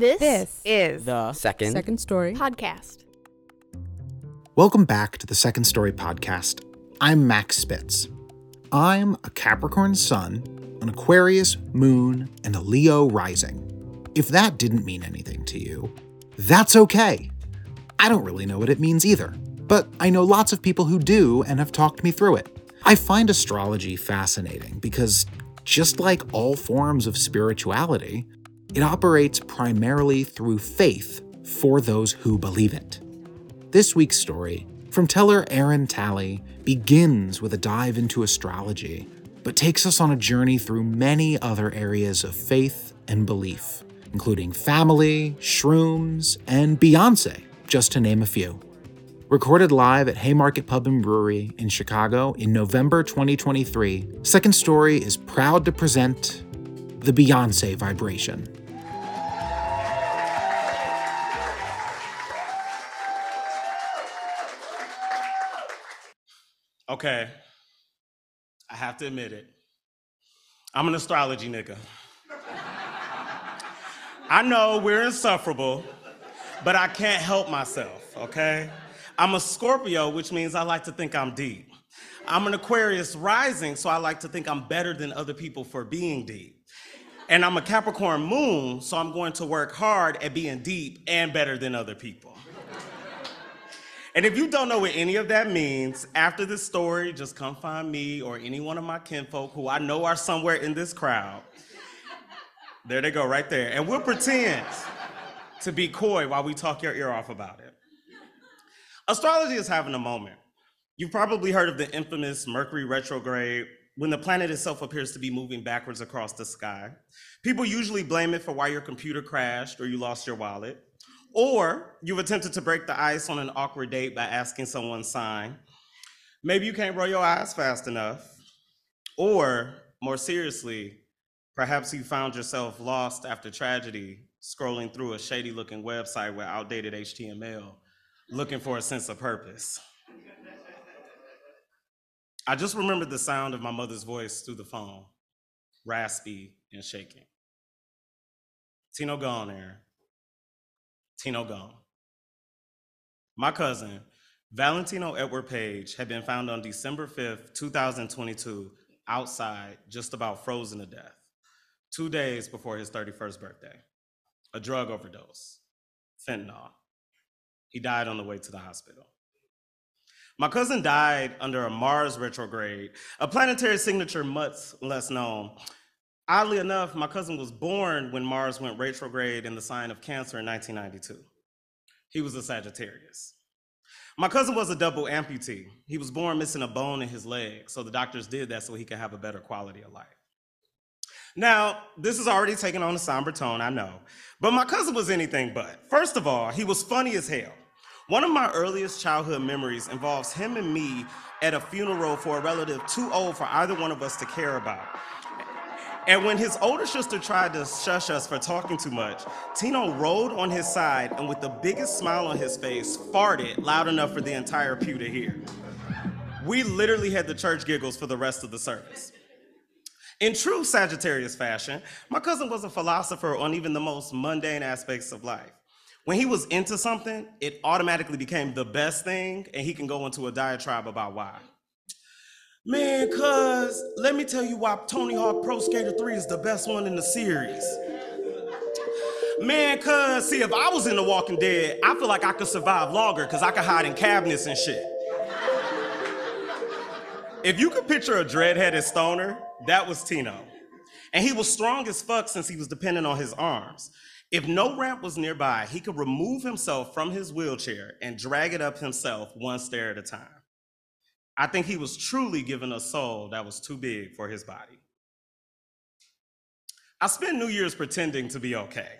This, This is The Second. second story. podcast. Welcome back to the Second Story Podcast. I'm Max Spitz. I'm a Capricorn sun, an Aquarius moon, and a Leo rising. If that didn't mean anything to you, that's okay. I don't really know what it means either, but I know lots of people who do and have talked me through it. I find astrology fascinating because, just like all forms of spirituality, it operates primarily through faith for those who believe it. This week's story from teller Aaron Talley begins with a dive into astrology, but takes us on a journey through many other areas of faith and belief, including family, shrooms, and Beyonce, just to name a few. Recorded live at Haymarket Pub and Brewery in Chicago in November 2023, Second Story is proud to present the Beyonce Vibration. Okay. I have to admit it. I'm an astrology nigga. I know we're insufferable, but I can't help myself, okay? I'm a Scorpio, which means I like to think I'm deep. I'm an Aquarius rising, so I like to think I'm better than other people for being deep. And I'm a Capricorn moon, so I'm going to work hard at being deep and better than other people. And if you don't know what any of that means, after this story, just come find me or any one of my kinfolk who I know are somewhere in this crowd. There they go, right there. And we'll pretend to be coy while we talk your ear off about it. Astrology is having a moment. You've probably heard of the infamous Mercury retrograde when the planet itself appears to be moving backwards across the sky. People usually blame it for why your computer crashed or you lost your wallet. Or you've attempted to break the ice on an awkward date by asking someone's sign. Maybe you can't roll your eyes fast enough. Or, more seriously, perhaps you found yourself lost after tragedy, scrolling through a shady looking website with outdated HTML, looking for a sense of purpose. I just remembered the sound of my mother's voice through the phone, raspy and shaking. Tino gone there. Tino gone. My cousin, Valentino Edward Page, had been found on December 5th, 2022, outside, just about frozen to death, two days before his 31st birthday. A drug overdose, fentanyl. He died on the way to the hospital. My cousin died under a Mars retrograde, a planetary signature much less known. Oddly enough, my cousin was born when Mars went retrograde in the sign of Cancer in 1992. He was a Sagittarius. My cousin was a double amputee. He was born missing a bone in his leg, so the doctors did that so he could have a better quality of life. Now, this is already taking on a somber tone, I know, but my cousin was anything but. First of all, he was funny as hell. One of my earliest childhood memories involves him and me at a funeral for a relative too old for either one of us to care about. And when his older sister tried to shush us for talking too much, Tino rolled on his side and, with the biggest smile on his face, farted loud enough for the entire pew to hear. We literally had the church giggles for the rest of the service. In true Sagittarius fashion, my cousin was a philosopher on even the most mundane aspects of life. When he was into something, it automatically became the best thing, and he can go into a diatribe about why. Man, cuz, let me tell you why Tony Hawk Pro Skater 3 is the best one in the series. Man, cuz, see, if I was in The Walking Dead, I feel like I could survive longer because I could hide in cabinets and shit. If you could picture a dreadheaded stoner, that was Tino. And he was strong as fuck since he was dependent on his arms. If no ramp was nearby, he could remove himself from his wheelchair and drag it up himself one stair at a time. I think he was truly given a soul that was too big for his body. I spent New Year's pretending to be okay.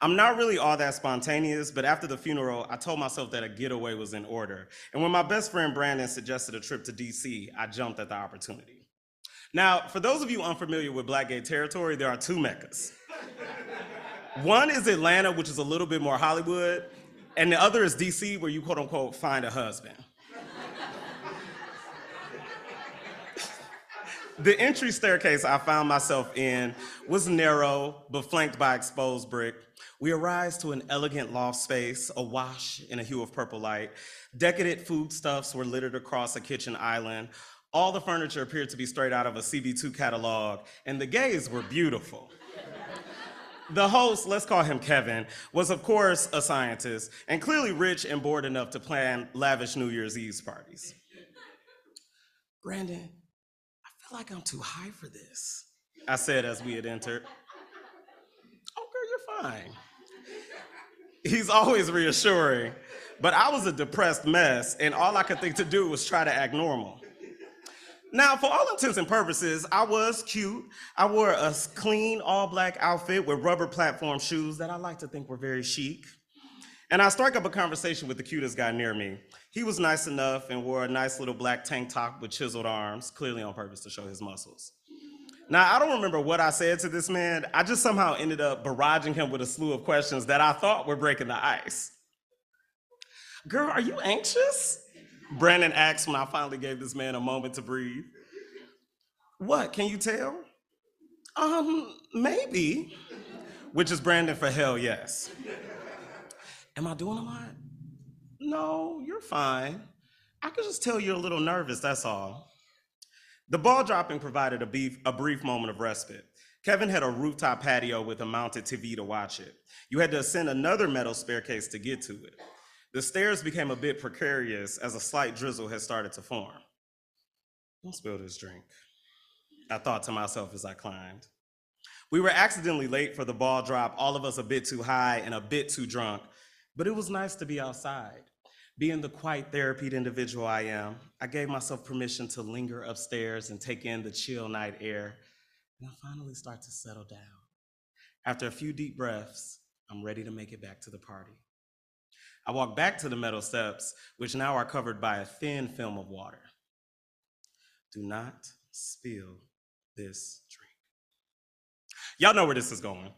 I'm not really all that spontaneous, but after the funeral, I told myself that a getaway was in order. And when my best friend Brandon suggested a trip to DC, I jumped at the opportunity. Now, for those of you unfamiliar with Blackgate territory, there are two meccas. One is Atlanta, which is a little bit more Hollywood, and the other is DC, where you quote unquote find a husband. The entry staircase I found myself in was narrow, but flanked by exposed brick. We arise to an elegant loft space, awash in a hue of purple light. Decadent foodstuffs were littered across a kitchen island. All the furniture appeared to be straight out of a CB2 catalog, and the gays were beautiful. The host, let's call him Kevin, was of course a scientist and clearly rich and bored enough to plan lavish New Year's Eve parties. Brandon, feel like I'm too high for this, I said as we had entered. Oh, girl, you're fine. He's always reassuring, but I was a depressed mess, and all I could think to do was try to act normal. Now, for all intents and purposes, I was cute. I wore a clean all black outfit with rubber platform shoes that I like to think were very chic. And I strike up a conversation with the cutest guy near me. He was nice enough and wore a nice little black tank top with chiseled arms, clearly on purpose to show his muscles. Now, I don't remember what I said to this man. I just somehow ended up barraging him with a slew of questions that I thought were breaking the ice. Girl, are you anxious? Brandon asked when I finally gave this man a moment to breathe. What, can you tell? Um, maybe. Which is Brandon for hell yes. Am I doing a lot? No, you're fine. I could just tell you're a little nervous, that's all. The ball dropping provided a, a brief moment of respite. Kevin had a rooftop patio with a mounted TV to watch it. You had to ascend another metal staircase to get to it. The stairs became a bit precarious as a slight drizzle had started to form. Don't spill this drink, I thought to myself as I climbed. We were accidentally late for the ball drop, all of us a bit too high and a bit too drunk, but it was nice to be outside. Being the quiet therapied individual I am, I gave myself permission to linger upstairs and take in the chill night air, and I finally start to settle down. After a few deep breaths, I'm ready to make it back to the party. I walk back to the metal steps, which now are covered by a thin film of water. Do not spill this drink. Y'all know where this is going.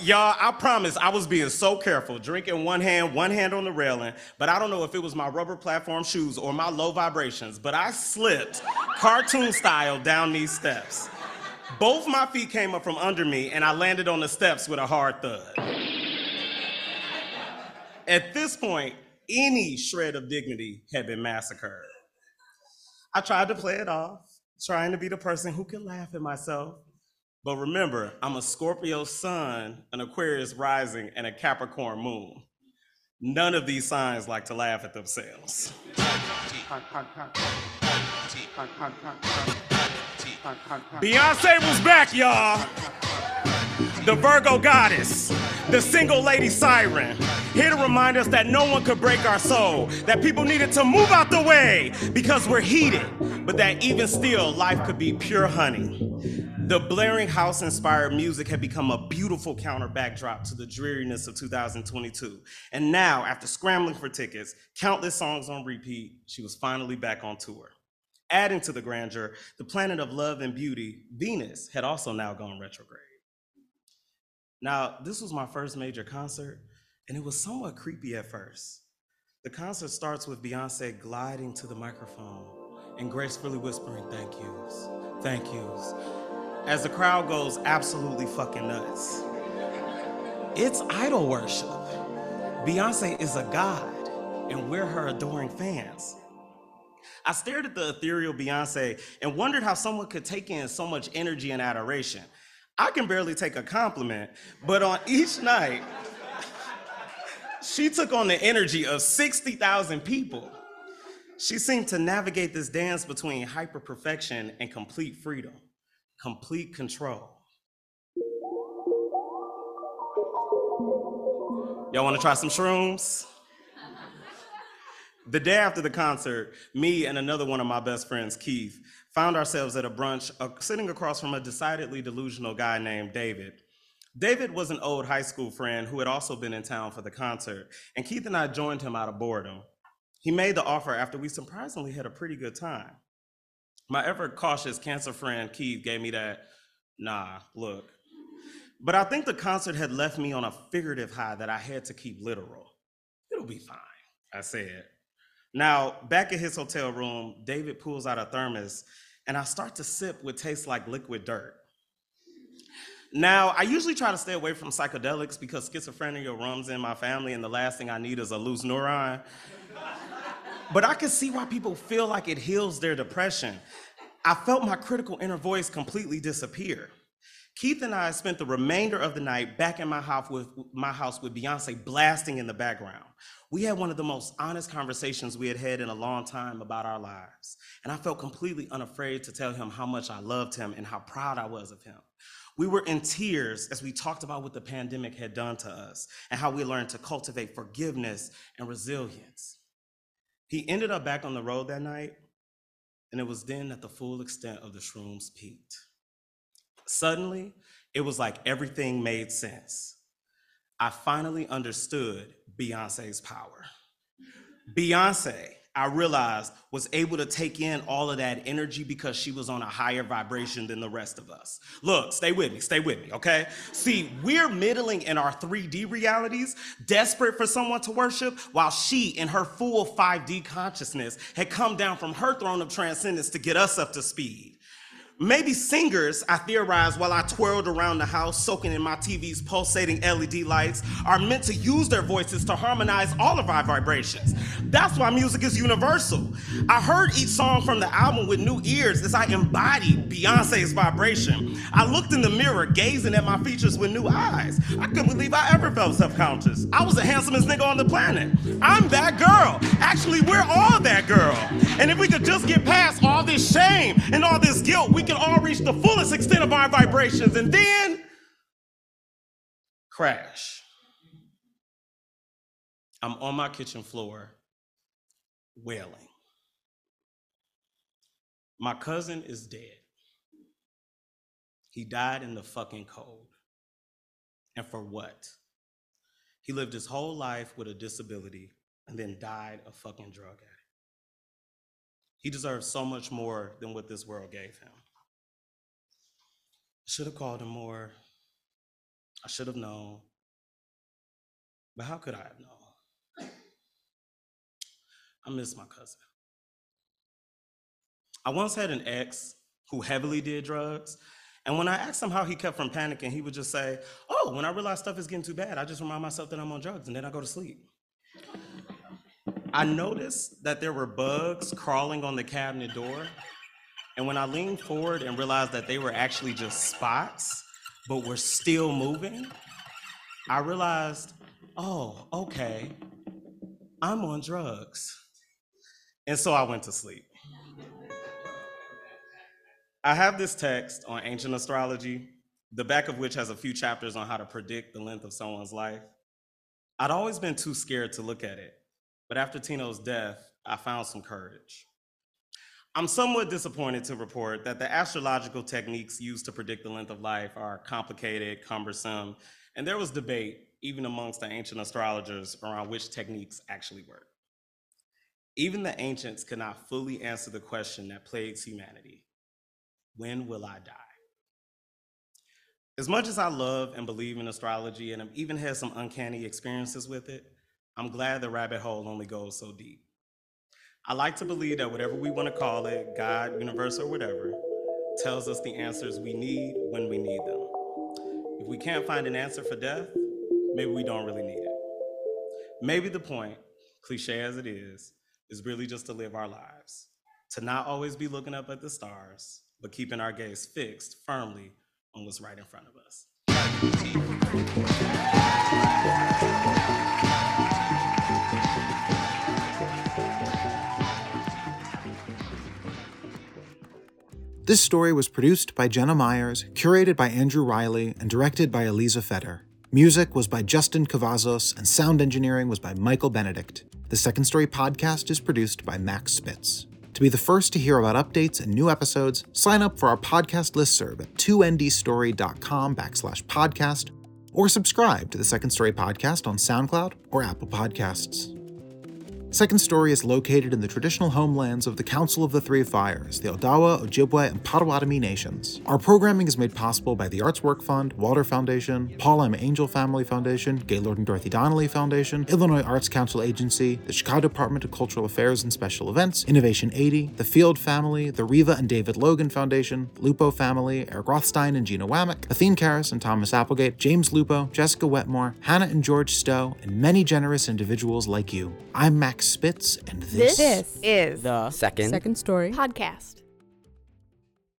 Y'all, I promise I was being so careful, drinking one hand, one hand on the railing, but I don't know if it was my rubber platform shoes or my low vibrations, but I slipped cartoon style down these steps. Both my feet came up from under me and I landed on the steps with a hard thud. At this point, any shred of dignity had been massacred. I tried to play it off, trying to be the person who could laugh at myself. But remember, I'm a Scorpio sun, an Aquarius rising, and a Capricorn moon. None of these signs like to laugh at themselves. Beyonce was back, y'all. The Virgo goddess, the single lady siren, here to remind us that no one could break our soul, that people needed to move out the way because we're heated, but that even still, life could be pure honey. The blaring house inspired music had become a beautiful counter backdrop to the dreariness of 2022. And now, after scrambling for tickets, countless songs on repeat, she was finally back on tour. Adding to the grandeur, the planet of love and beauty, Venus, had also now gone retrograde. Now, this was my first major concert, and it was somewhat creepy at first. The concert starts with Beyonce gliding to the microphone and gracefully whispering thank yous, thank yous, as the crowd goes absolutely fucking nuts. It's idol worship. Beyonce is a god, and we're her adoring fans. I stared at the ethereal Beyonce and wondered how someone could take in so much energy and adoration. I can barely take a compliment, but on each night, she took on the energy of 60,000 people. She seemed to navigate this dance between hyper perfection and complete freedom, complete control. Y'all wanna try some shrooms? The day after the concert, me and another one of my best friends, Keith, found ourselves at a brunch uh, sitting across from a decidedly delusional guy named David. David was an old high school friend who had also been in town for the concert, and Keith and I joined him out of boredom. He made the offer after we surprisingly had a pretty good time. My ever cautious cancer friend Keith gave me that, nah, look. But I think the concert had left me on a figurative high that I had to keep literal. It'll be fine, I said. Now, back at his hotel room, David pulls out a thermos, and I start to sip what tastes like liquid dirt. Now, I usually try to stay away from psychedelics because schizophrenia runs in my family, and the last thing I need is a loose neuron. But I can see why people feel like it heals their depression. I felt my critical inner voice completely disappear. Keith and I spent the remainder of the night back in my house with my house with Beyonce blasting in the background. We had one of the most honest conversations we had had in a long time about our lives. And I felt completely unafraid to tell him how much I loved him and how proud I was of him. We were in tears as we talked about what the pandemic had done to us and how we learned to cultivate forgiveness and resilience. He ended up back on the road that night, and it was then that the full extent of the shrooms peaked. Suddenly, it was like everything made sense. I finally understood Beyonce's power. Beyonce I realized was able to take in all of that energy because she was on a higher vibration than the rest of us. Look, stay with me, stay with me, okay? See, we're middling in our 3D realities, desperate for someone to worship, while she, in her full 5D consciousness, had come down from her throne of transcendence to get us up to speed. Maybe singers, I theorize while I twirled around the house, soaking in my TV's pulsating LED lights, are meant to use their voices to harmonize all of our vibrations. That's why music is universal. I heard each song from the album with new ears as I embodied Beyonce's vibration. I looked in the mirror, gazing at my features with new eyes. I couldn't believe I ever felt self conscious. I was the handsomest nigga on the planet. I'm that girl. Actually, we're all that girl. And if we could just get past all this shame and all this guilt, we can all reach the fullest extent of our vibrations and then crash. I'm on my kitchen floor wailing. My cousin is dead. He died in the fucking cold. And for what? He lived his whole life with a disability and then died a fucking drug addict. He deserves so much more than what this world gave him. Should have called him more. I should have known. But how could I have known? I miss my cousin. I once had an ex who heavily did drugs. And when I asked him how he kept from panicking, he would just say, Oh, when I realize stuff is getting too bad, I just remind myself that I'm on drugs and then I go to sleep. I noticed that there were bugs crawling on the cabinet door and when I leaned forward and realized that they were actually just spots, but were still moving, I realized, oh, okay, I'm on drugs. And so I went to sleep. I have this text on ancient astrology, the back of which has a few chapters on how to predict the length of someone's life. I'd always been too scared to look at it, but after Tino's death, I found some courage. I'm somewhat disappointed to report that the astrological techniques used to predict the length of life are complicated, cumbersome, and there was debate, even amongst the ancient astrologers, around which techniques actually work. Even the ancients could not fully answer the question that plagues humanity when will I die? As much as I love and believe in astrology and have even had some uncanny experiences with it, I'm glad the rabbit hole only goes so deep. I like to believe that whatever we want to call it, God, universe, or whatever, tells us the answers we need when we need them. If we can't find an answer for death, maybe we don't really need it. Maybe the point, cliche as it is, is really just to live our lives, to not always be looking up at the stars, but keeping our gaze fixed firmly on what's right in front of us. This story was produced by Jenna Myers, curated by Andrew Riley, and directed by Eliza Feder. Music was by Justin Cavazos, and sound engineering was by Michael Benedict. The Second Story podcast is produced by Max Spitz. To be the first to hear about updates and new episodes, sign up for our podcast listserv at 2ndstory.com backslash podcast, or subscribe to the Second Story podcast on SoundCloud or Apple Podcasts. Second Story is located in the traditional homelands of the Council of the Three Fires, the Odawa, Ojibwe, and Potawatomi nations. Our programming is made possible by the Arts Work Fund, Walder Foundation, Paul M. Angell Family Foundation, Gaylord and Dorothy Donnelly Foundation, Illinois Arts Council Agency, the Chicago Department of Cultural Affairs and Special Events, Innovation 80, the Field Family, the Reva and David Logan Foundation, Lupo Family, Eric Rothstein and Gina Wamick, Athene Karras and Thomas Applegate, James Lupo, Jessica Wetmore, Hannah and George Stowe, and many generous individuals like you. I'm Max Spitz, and this, This is The Second. second story podcast.